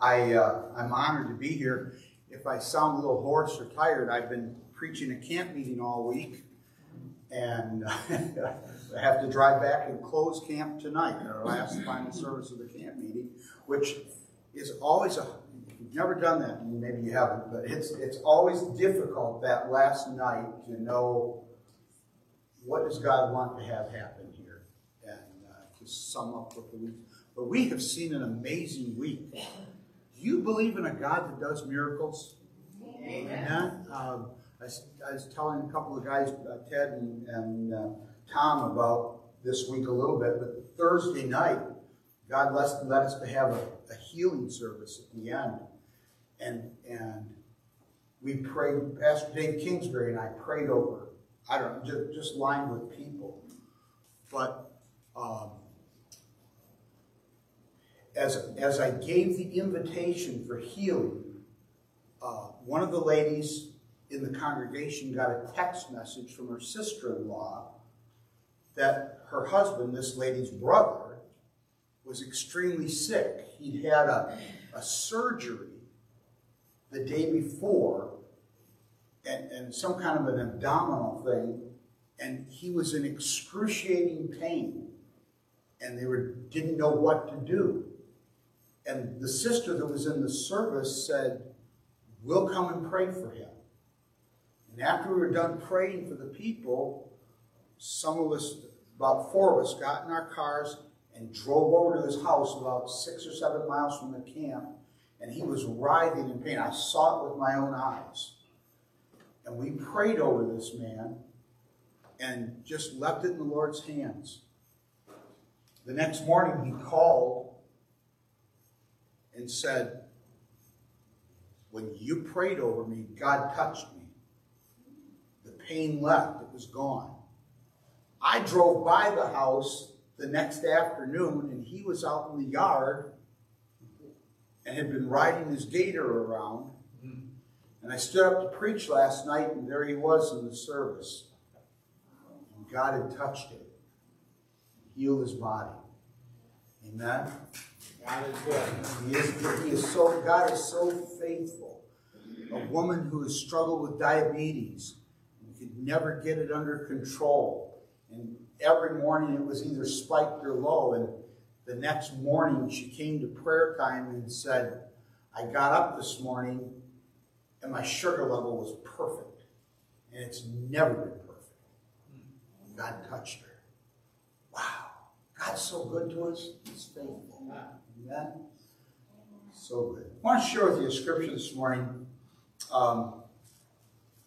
I, uh, I'm honored to be here. If I sound a little hoarse or tired, I've been preaching a camp meeting all week, and I have to drive back and close camp tonight, our last final service of the camp meeting, which is always a you've never done that, maybe you haven't, but it's it's always difficult that last night to know what does God want to have happen here, and uh, to sum up what the week. But we have seen an amazing week. You believe in a God that does miracles? Amen. Um, I, I, was telling a couple of guys, uh, Ted and, and uh, Tom, about this week a little bit, but Thursday night, God let, let us to have a, a healing service at the end. And, and we prayed, Pastor Dave Kingsbury and I prayed over, I don't know, just, just lined with people. But um, as, as I gave the invitation for healing, uh, one of the ladies in the congregation got a text message from her sister-in-law that her husband, this lady's brother, was extremely sick. He'd had a, a surgery the day before and, and some kind of an abdominal thing, and he was in excruciating pain, and they were, didn't know what to do. And the sister that was in the service said, We'll come and pray for him. And after we were done praying for the people, some of us, about four of us, got in our cars and drove over to his house about six or seven miles from the camp. And he was writhing in pain. I saw it with my own eyes. And we prayed over this man and just left it in the Lord's hands. The next morning, he called and said, When you prayed over me, God touched me. The pain left, it was gone. I drove by the house the next afternoon, and he was out in the yard and had been riding his gator around. And I stood up to preach last night, and there he was in the service. And God had touched him, healed his body. Amen. God is good. He is, he is so, God is so faithful. A woman who has struggled with diabetes and could never get it under control. And every morning it was either spiked or low. And the next morning she came to prayer time and said, I got up this morning and my sugar level was perfect. And it's never been perfect. God touched her. Wow. God's so good to us. He's faithful. Amen. So good. I want to share with you a scripture this morning. Um,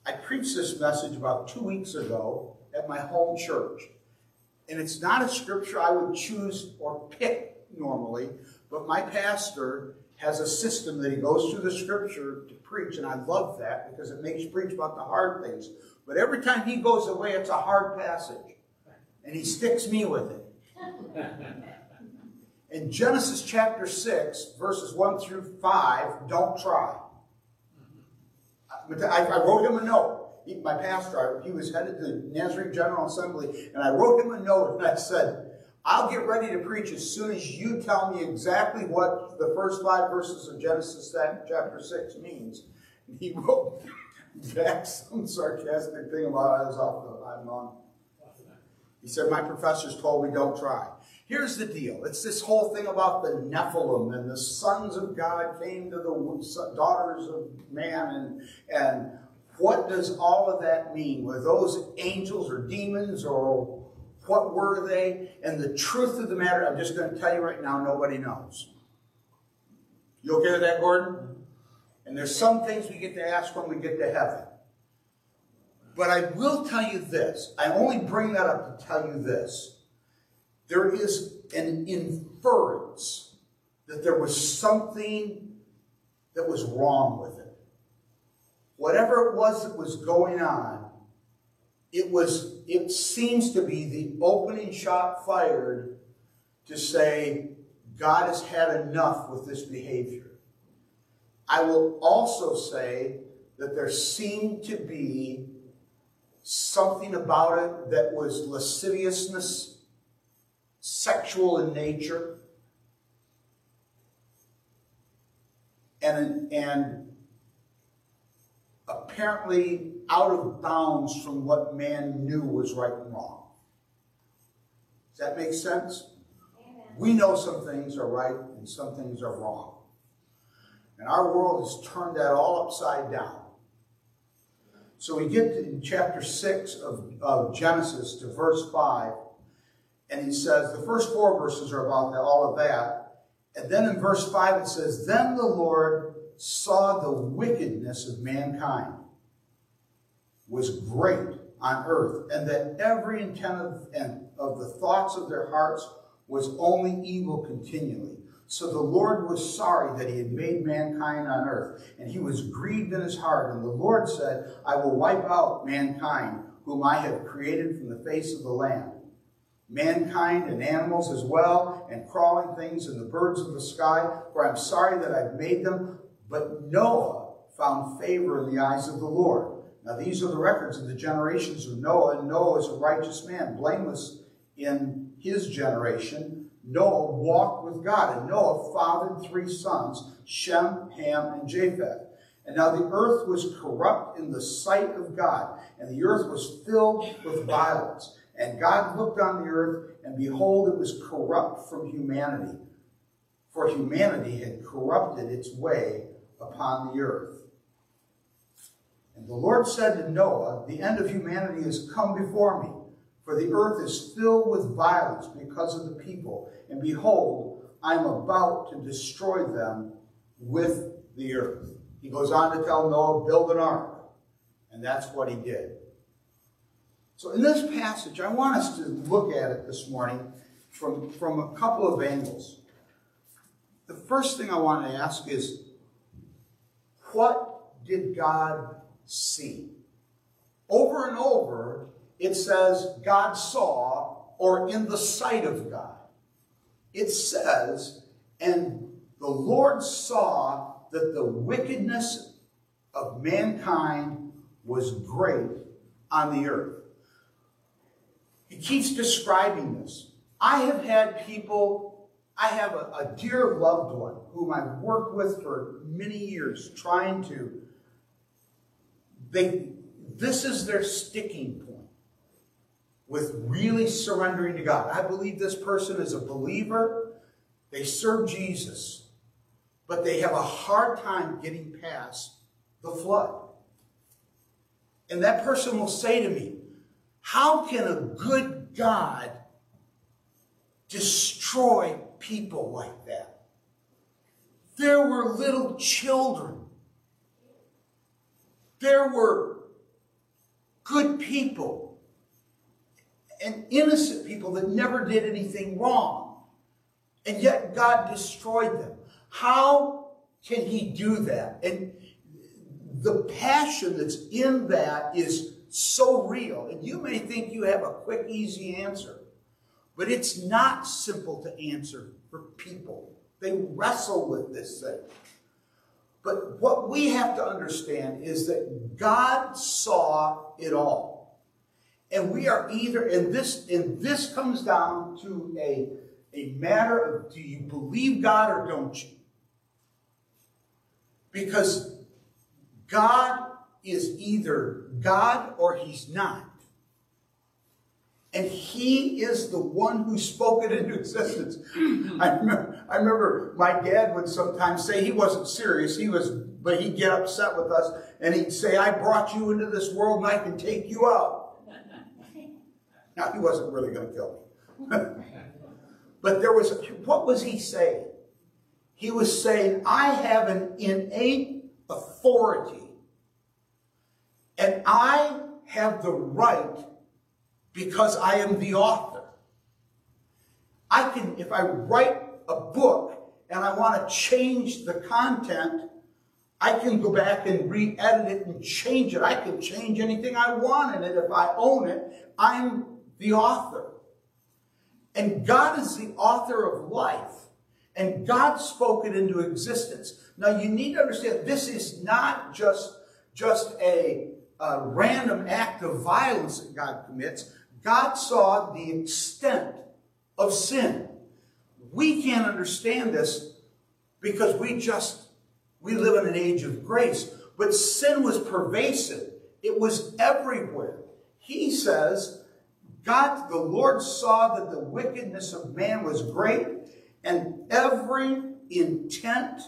I preached this message about two weeks ago at my home church. And it's not a scripture I would choose or pick normally, but my pastor has a system that he goes through the scripture to preach, and I love that because it makes you preach about the hard things. But every time he goes away, it's a hard passage, and he sticks me with it. In Genesis chapter 6, verses 1 through 5, don't try. I, I wrote him a note. He, my pastor, he was headed to Nazarene General Assembly, and I wrote him a note and I said, I'll get ready to preach as soon as you tell me exactly what the first five verses of Genesis chapter 6 means. And he wrote back some sarcastic thing about I was off the, I'm on. He said, My professors told me don't try. Here's the deal. It's this whole thing about the Nephilim and the sons of God came to the daughters of man and, and what does all of that mean? Were those angels or demons or what were they? And the truth of the matter, I'm just going to tell you right now, nobody knows. You okay with that, Gordon? And there's some things we get to ask when we get to heaven. But I will tell you this. I only bring that up to tell you this there is an inference that there was something that was wrong with it. Whatever it was that was going on, it was it seems to be the opening shot fired to say God has had enough with this behavior. I will also say that there seemed to be something about it that was lasciviousness sexual in nature. and, and apparently out of bounds from what man knew was right and wrong. Does that make sense? Amen. We know some things are right and some things are wrong. And our world has turned that all upside down. So we get to, in chapter 6 of, of Genesis to verse 5, and he says, the first four verses are about all of that. And then in verse 5 it says, Then the Lord saw the wickedness of mankind was great on earth, and that every intent of, and of the thoughts of their hearts was only evil continually. So the Lord was sorry that he had made mankind on earth, and he was grieved in his heart. And the Lord said, I will wipe out mankind, whom I have created from the face of the land. Mankind and animals as well, and crawling things and the birds of the sky, for I'm sorry that I've made them. But Noah found favor in the eyes of the Lord. Now these are the records of the generations of Noah, and Noah is a righteous man, blameless in his generation Noah walked with God, and Noah fathered three sons, Shem, Ham, and Japheth. And now the earth was corrupt in the sight of God, and the earth was filled with violence. And God looked on the earth, and behold, it was corrupt from humanity. For humanity had corrupted its way upon the earth. And the Lord said to Noah, The end of humanity has come before me for the earth is filled with violence because of the people. And behold, I am about to destroy them with the earth. He goes on to tell Noah, build an ark. And that's what he did. So in this passage, I want us to look at it this morning from, from a couple of angles. The first thing I want to ask is, what did God see? Over and over, it says God saw or in the sight of God. It says, and the Lord saw that the wickedness of mankind was great on the earth. He keeps describing this. I have had people, I have a, a dear loved one whom I've worked with for many years trying to, they, this is their sticking point with really surrendering to God. I believe this person is a believer. They serve Jesus, but they have a hard time getting past the flood. And that person will say to me, How can a good God destroy people like that? There were little children. There were good people and innocent people that never did anything wrong. And yet God destroyed them. How can he do that? And the passion that's in that is so real. And you may think you have a quick, easy answer. But it's not simple to answer for people. They wrestle with this thing. But what we have to understand is that God saw it all. And we are either, and this, and this comes down to a, a matter of do you believe God or don't you? Because God is either God or he's not. And he is the one who spoke it into existence. I remember, I remember my dad would sometimes say he wasn't serious. He was, but he'd get upset with us and he'd say, I brought you into this world and I can take you out. Now, he wasn't really going to kill me. but there was, what was he saying? He was saying, I have an innate authority, and I have the right because I am the author. I can, if I write a book and I want to change the content, I can go back and re-edit it and change it. I can change anything I want in it. If I own it, I'm the author. And God is the author of life. And God spoke it into existence. Now you need to understand this is not just, just a, a random act of violence that God commits. God saw the extent of sin. We can't understand this because we just We live in an age of grace, but sin was pervasive. It was everywhere. He says, God, the Lord saw that the wickedness of man was great, and every intent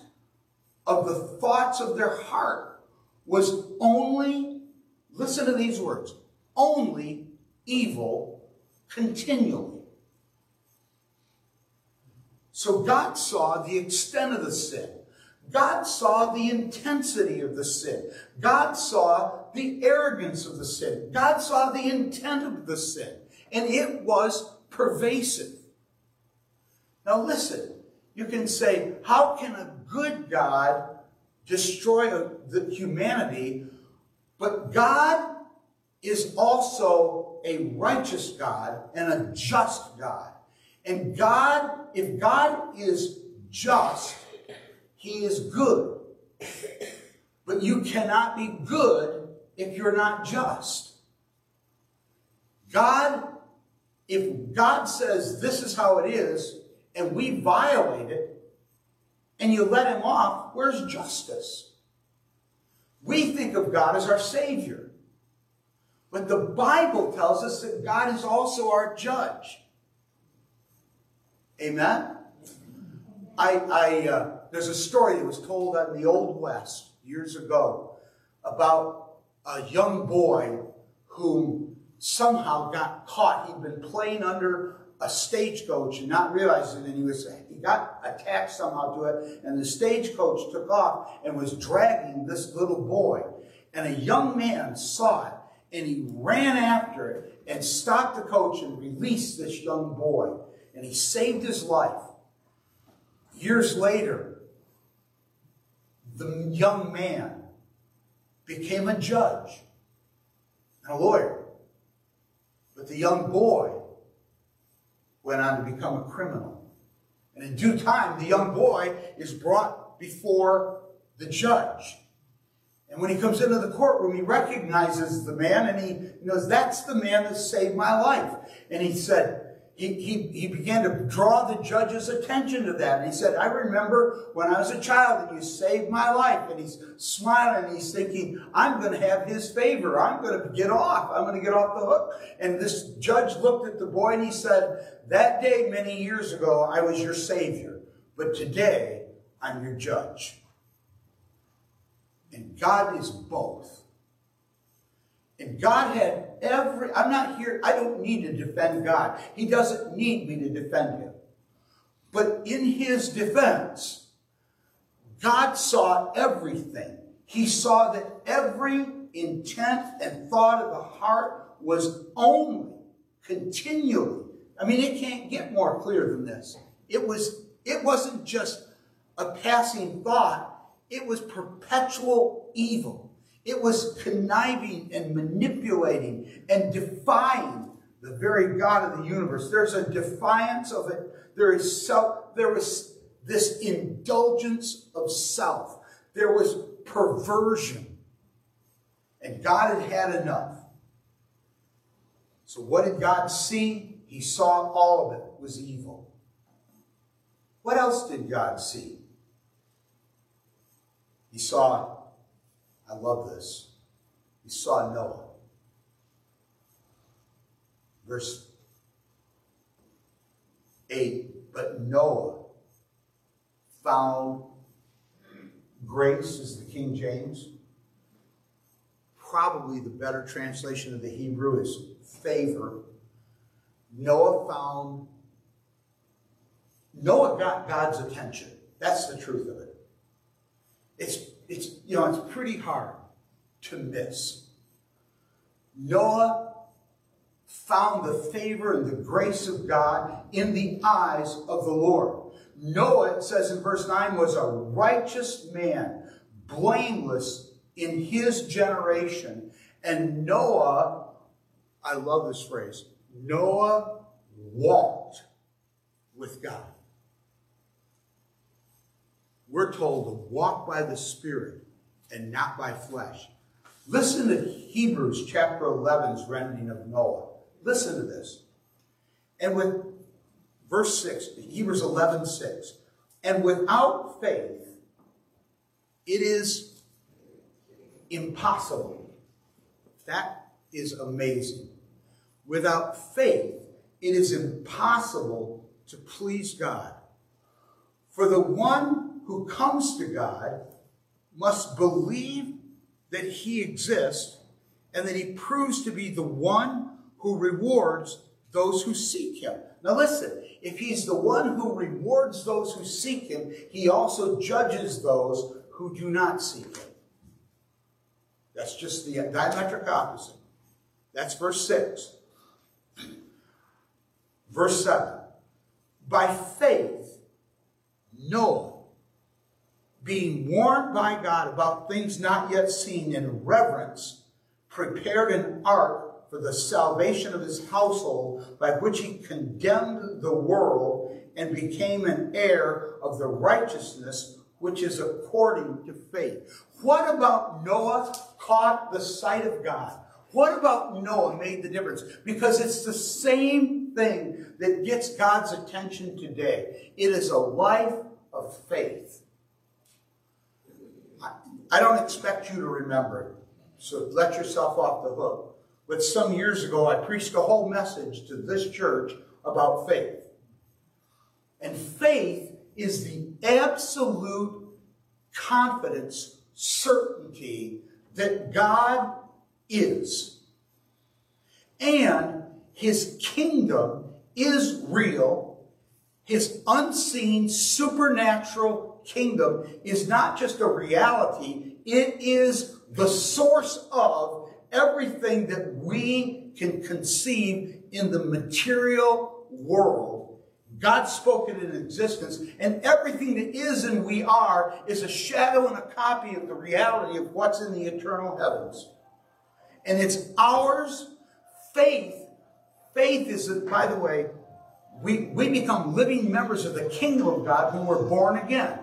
of the thoughts of their heart was only, listen to these words, only evil continually. So God saw the extent of the sin. God saw the intensity of the sin. God saw the arrogance of the sin. God saw the intent of the sin. And it was pervasive. Now listen, you can say, how can a good God destroy the humanity? But God is also a righteous God and a just God. And God, if God is just, he is good. But you cannot be good if you're not just. God, if God says this is how it is, and we violate it, and you let him off, where's justice? We think of God as our Savior. But the Bible tells us that God is also our judge. Amen? I, I uh, there's a story that was told in the Old West years ago about a young boy who somehow got caught. He'd been playing under a stagecoach and not realizing that he was he got attached somehow to it and the stagecoach took off and was dragging this little boy. And a young man saw it and he ran after it and stopped the coach and released this young boy. And he saved his life years later the young man became a judge and a lawyer. But the young boy went on to become a criminal. And in due time, the young boy is brought before the judge. And when he comes into the courtroom, he recognizes the man and he knows that's the man that saved my life. And he said, he, he, he began to draw the judge's attention to that. And he said, I remember when I was a child and you saved my life. And he's smiling and he's thinking, I'm going to have his favor. I'm going to get off. I'm going to get off the hook. And this judge looked at the boy and he said, that day many years ago, I was your savior. But today, I'm your judge. And God is both. And God had every, I'm not here, I don't need to defend God. He doesn't need me to defend him. But in his defense, God saw everything. He saw that every intent and thought of the heart was only continually. I mean, it can't get more clear than this. It was, it wasn't just a passing thought. It was perpetual evil. It was conniving and manipulating and defying the very God of the universe. There's a defiance of it. There is self, there was this indulgence of self. There was perversion. And God had had enough. So what did God see? He saw all of it was evil. What else did God see? He saw I love this. He saw Noah. Verse 8 But Noah found grace, is the King James. Probably the better translation of the Hebrew is favor. Noah found, Noah got God's attention. That's the truth of it. It's it's, you know, it's pretty hard to miss. Noah found the favor and the grace of God in the eyes of the Lord. Noah, it says in verse 9, was a righteous man, blameless in his generation. And Noah, I love this phrase, Noah walked with God. We're told to walk by the Spirit and not by flesh. Listen to Hebrews chapter 11's rendering of Noah. Listen to this. And with verse 6, Hebrews 11, 6, and without faith, it is impossible. That is amazing. Without faith, it is impossible to please God. For the one who comes to God must believe that he exists and that he proves to be the one who rewards those who seek him. Now listen, if he's the one who rewards those who seek him, he also judges those who do not seek him. That's just the diametric opposite. That's verse 6. Verse 7. By faith, Noah, being warned by God about things not yet seen in reverence, prepared an ark for the salvation of his household, by which he condemned the world and became an heir of the righteousness which is according to faith. What about Noah caught the sight of God? What about Noah made the difference? Because it's the same thing that gets God's attention today. It is a life of faith. I don't expect you to remember it, so let yourself off the hook. But some years ago, I preached a whole message to this church about faith. And faith is the absolute confidence, certainty that God is. And his kingdom is real. His unseen supernatural kingdom is not just a reality, it is the source of everything that we can conceive in the material world. God spoke it in existence, and everything that is and we are is a shadow and a copy of the reality of what's in the eternal heavens. And it's ours. Faith, faith is, that, by the way, we, we become living members of the kingdom of God when we're born again.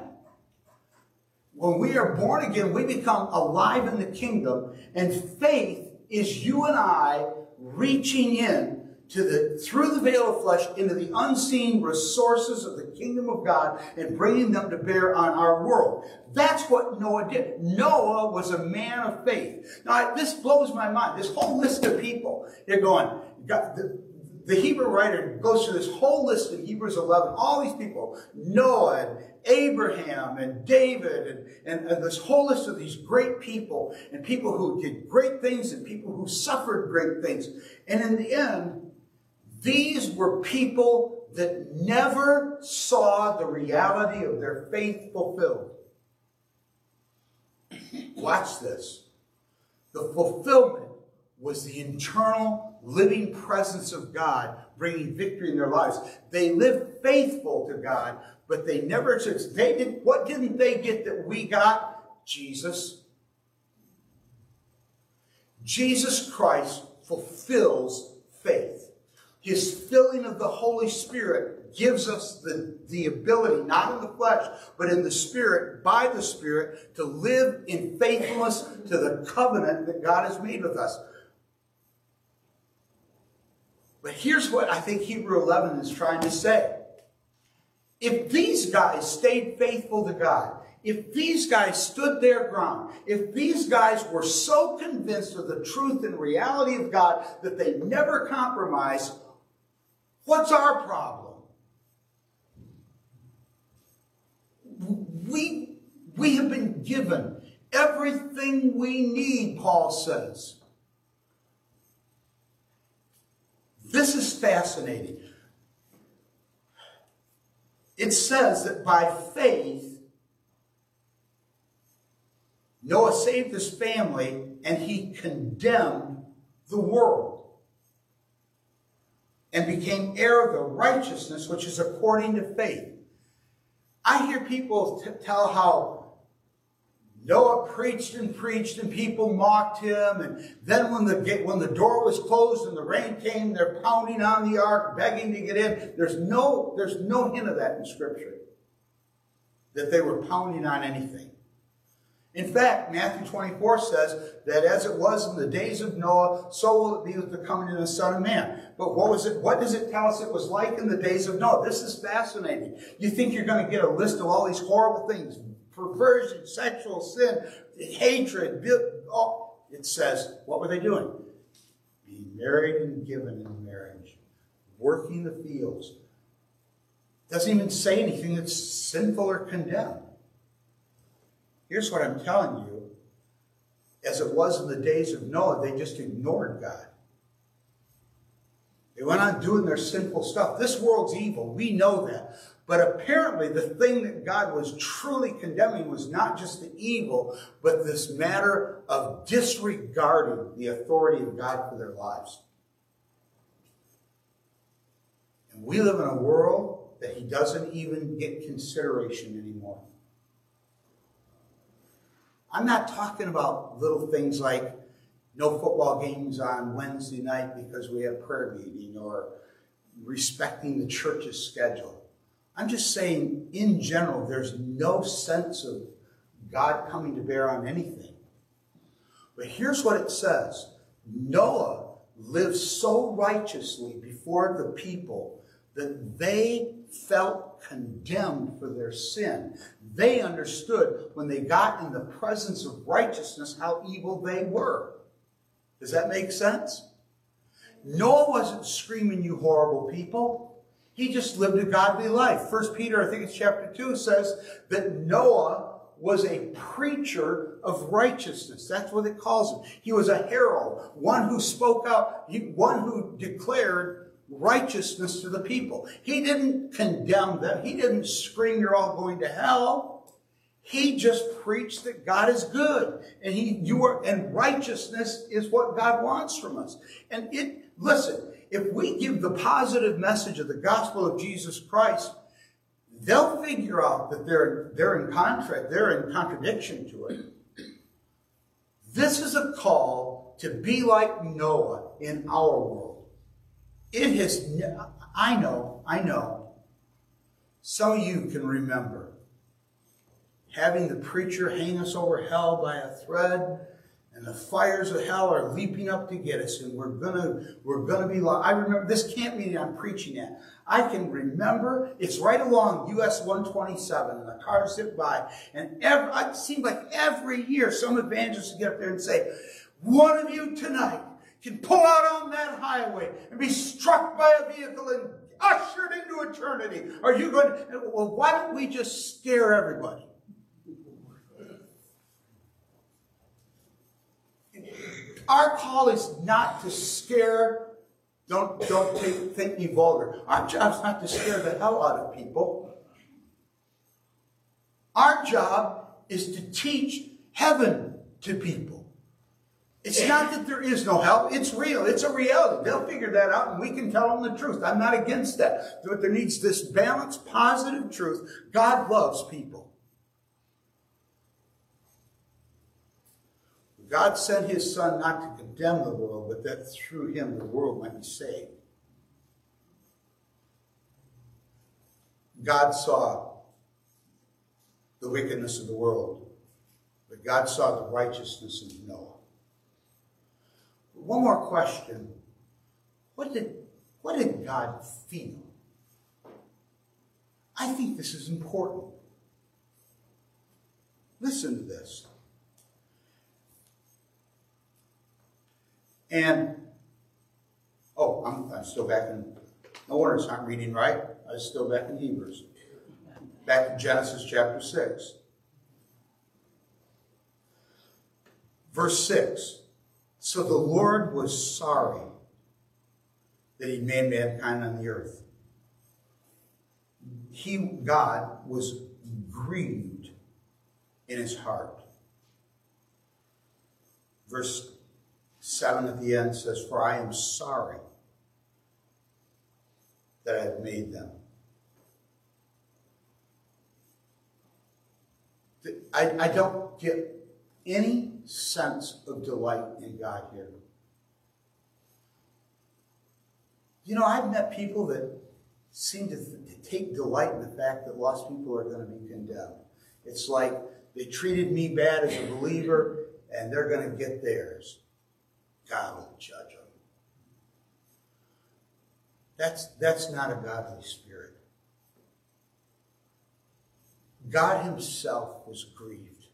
When we are born again, we become alive in the kingdom, and faith is you and I reaching in to the through the veil of flesh into the unseen resources of the kingdom of God and bringing them to bear on our world. That's what Noah did. Noah was a man of faith. Now this blows my mind. This whole list of people, they're going. The, the Hebrew writer goes through this whole list in Hebrews 11. All these people, Noah and Abraham and David and, and, and, this whole list of these great people and people who did great things and people who suffered great things. And in the end, these were people that never saw the reality of their faith fulfilled. Watch this. The fulfillment was the internal living presence of God bringing victory in their lives. They lived faithful to God, but they never they did what didn't they get that we got? Jesus. Jesus Christ fulfills faith. His filling of the Holy Spirit gives us the, the ability, not in the flesh, but in the Spirit, by the Spirit, to live in faithfulness to the covenant that God has made with us. But here's what I think Hebrew 11 is trying to say. If these guys stayed faithful to God, if these guys stood their ground, if these guys were so convinced of the truth and reality of God that they never compromised, What's our problem? We, we have been given everything we need, Paul says. This is fascinating. It says that by faith, Noah saved his family and he condemned the world and became heir of the righteousness which is according to faith. I hear people tell how Noah preached and preached and people mocked him. And then when the, when the door was closed and the rain came, they're pounding on the ark, begging to get in. There's no, there's no hint of that in scripture. That they were pounding on anything. In fact, Matthew 24 says that as it was in the days of Noah, so will it be with the coming of the Son of Man. But what was it? What does it tell us it was like in the days of Noah? This is fascinating. You think you're going to get a list of all these horrible things, perversion, sexual sin, hatred. Oh, it says, what were they doing? Being married and given in marriage, working the fields. Doesn't even say anything that's sinful or condemned. Here's what I'm telling you. As it was in the days of Noah, they just ignored God. They went on doing their sinful stuff. This world's evil. We know that. But apparently, the thing that God was truly condemning was not just the evil, but this matter of disregarding the authority of God for their lives. And we live in a world that He doesn't even get consideration anymore. I'm not talking about little things like no football games on Wednesday night because we have prayer meeting or respecting the church's schedule. I'm just saying, in general, there's no sense of God coming to bear on anything. But here's what it says Noah lived so righteously before the people that they felt condemned for their sin. They understood when they got in the presence of righteousness how evil they were. Does that make sense? Noah wasn't screaming, you horrible people. He just lived a godly life. First Peter, I think it's chapter 2, says that Noah was a preacher of righteousness. That's what it calls him. He was a herald, one who spoke out, one who declared righteousness to the people. He didn't condemn them. He didn't scream, you're all going to hell. He just preached that God is good and he you are and righteousness is what God wants from us. And it listen, if we give the positive message of the gospel of Jesus Christ, they'll figure out that they're they're in contract, they're in contradiction to it. This is a call to be like Noah in our world. It has I know, I know. Of you can remember having the preacher hang us over hell by a thread, and the fires of hell are leaping up to get us, and we're gonna we're gonna be. I remember this camp meeting I'm preaching at. I can remember it's right along US 127, and the cars zip by, and every, it seemed like every year some evangelist would get up there and say, "One of you tonight." Can pull out on that highway and be struck by a vehicle and ushered into eternity. Are you going to, well, why don't we just scare everybody? Our call is not to scare, don't, don't take, think me vulgar. Our job is not to scare the hell out of people. Our job is to teach heaven to people. It's not that there is no hell. It's real. It's a reality. They'll figure that out and we can tell them the truth. I'm not against that. But there needs this balanced, positive truth. God loves people. God sent his son not to condemn the world, but that through him the world might be saved. God saw the wickedness of the world, but God saw the righteousness of Noah. One more question. What did, what did God feel? I think this is important. Listen to this. And, oh, I'm, I'm still back in, no wonder it's not reading right. I was still back in Hebrews. Back in Genesis chapter 6. Verse 6. So the Lord was sorry that he made mankind on the earth. He, God, was grieved in his heart. Verse 7 at the end says, For I am sorry that I have made them. I, I don't get any sense of delight in God here. You know, I've met people that seem to, to take delight in the fact that lost people are going to be condemned. It's like they treated me bad as a believer and they're going to get theirs. God will judge them. That's, that's not a godly spirit. God Himself was grieved.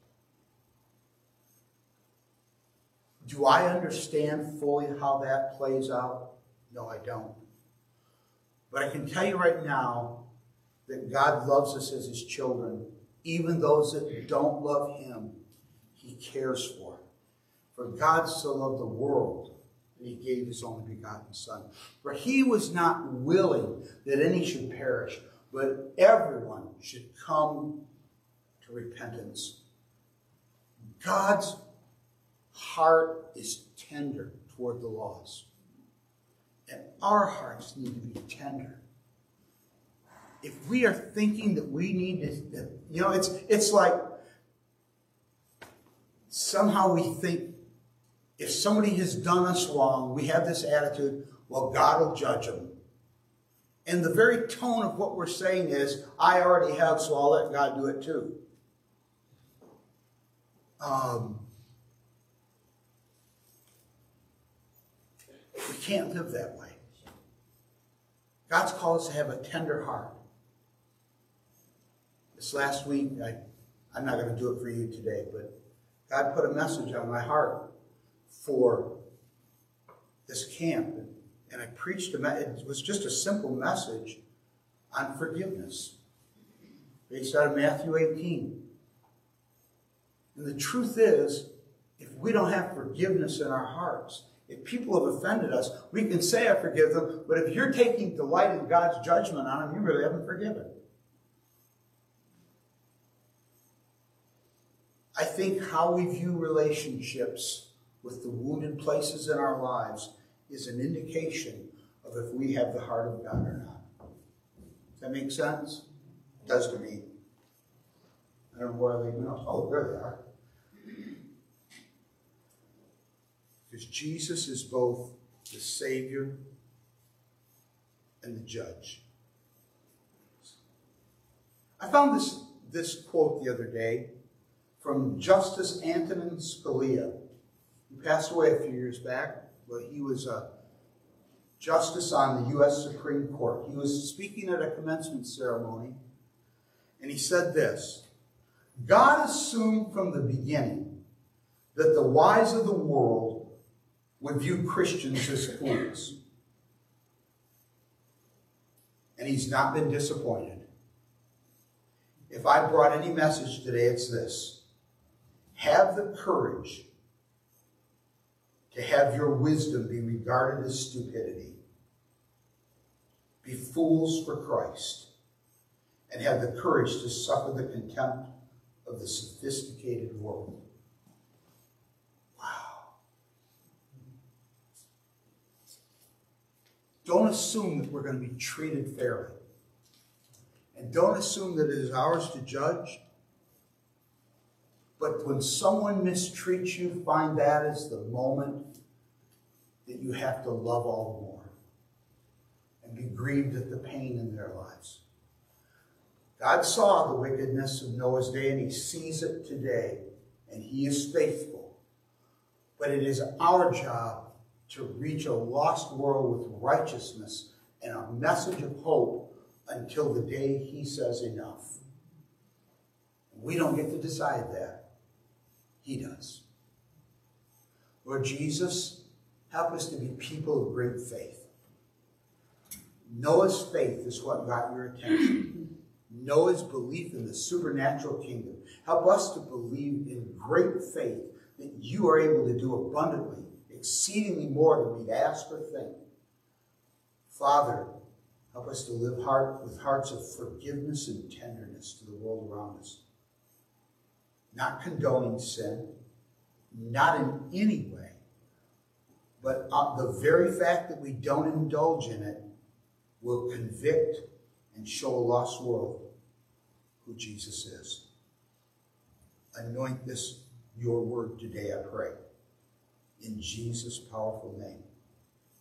Do I understand fully how that plays out? No, I don't. But I can tell you right now that God loves us as His children, even those that don't love Him, He cares for. For God so loved the world that He gave His only begotten Son. For He was not willing that any should perish, but everyone should come to repentance. God's heart is tender toward the lost. And our hearts need to be tender. If we are thinking that we need to, you know, it's, it's like somehow we think if somebody has done us wrong, we have this attitude, well, God will judge them. And the very tone of what we're saying is, I already have, so I'll let God do it too. Um, we can't live that way. God's called us to have a tender heart. This last week, I, I'm not going to do it for you today, but God put a message on my heart for this camp. And I preached, a, it was just a simple message on forgiveness based out of Matthew 18. And the truth is, if we don't have forgiveness in our hearts, if people have offended us, we can say, I forgive them, but if you're taking delight in God's judgment on them, you really haven't forgiven. I think how we view relationships with the wounded places in our lives is an indication of if we have the heart of God or not. Does that make sense? It does to me. I don't know where they go. Oh, there they are. Because Jesus is both the Savior and the Judge. I found this, this quote the other day from Justice Antonin Scalia. He passed away a few years back, but he was a justice on the U.S. Supreme Court. He was speaking at a commencement ceremony, and he said this God assumed from the beginning that the wise of the world would view Christians as fools. And he's not been disappointed. If I brought any message today, it's this. Have the courage to have your wisdom be regarded as stupidity. Be fools for Christ and have the courage to suffer the contempt of the sophisticated world. Wow. Don't assume that we're going to be treated fairly. And don't assume that it is ours to judge. But when someone mistreats you, find that as the moment that you have to love all the more and be grieved at the pain in their lives. God saw the wickedness of Noah's day and he sees it today, and he is faithful. But it is our job to reach a lost world with righteousness and a message of hope until the day he says enough. We don't get to decide that. He does. Lord Jesus, help us to be people of great faith. Noah's faith is what got your attention. Noah's belief in the supernatural kingdom. Help us to believe in great faith that you are able to do abundantly exceedingly more than we'd ask or think. Father, help us to live heart with hearts of forgiveness and tenderness to the world around us. Not condoning sin, not in any way, but uh, the very fact that we don't indulge in it will convict and show a lost world who Jesus is. Anoint this, your word today, I pray in Jesus' powerful name.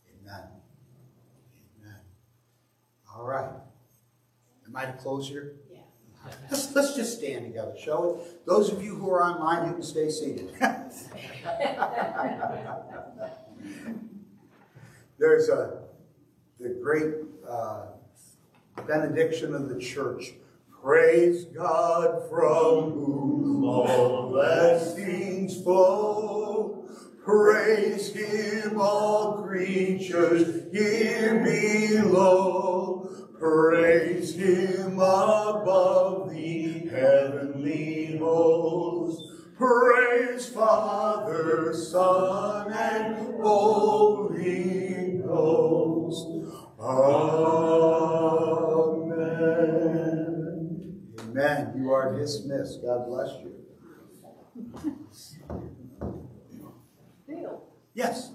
Amen. Amen. All right. Am I to close here? Let's, let's just stand together, shall we? Those of you who are online, you can stay seated. There's a the great uh, benediction of the church Praise God from whom all blessings flow. Praise Him, all creatures here below. Praise Him above the heavenly host. Praise Father, Son, and Holy Ghost. Amen. Amen. You are dismissed. God bless you. Dale, Yes.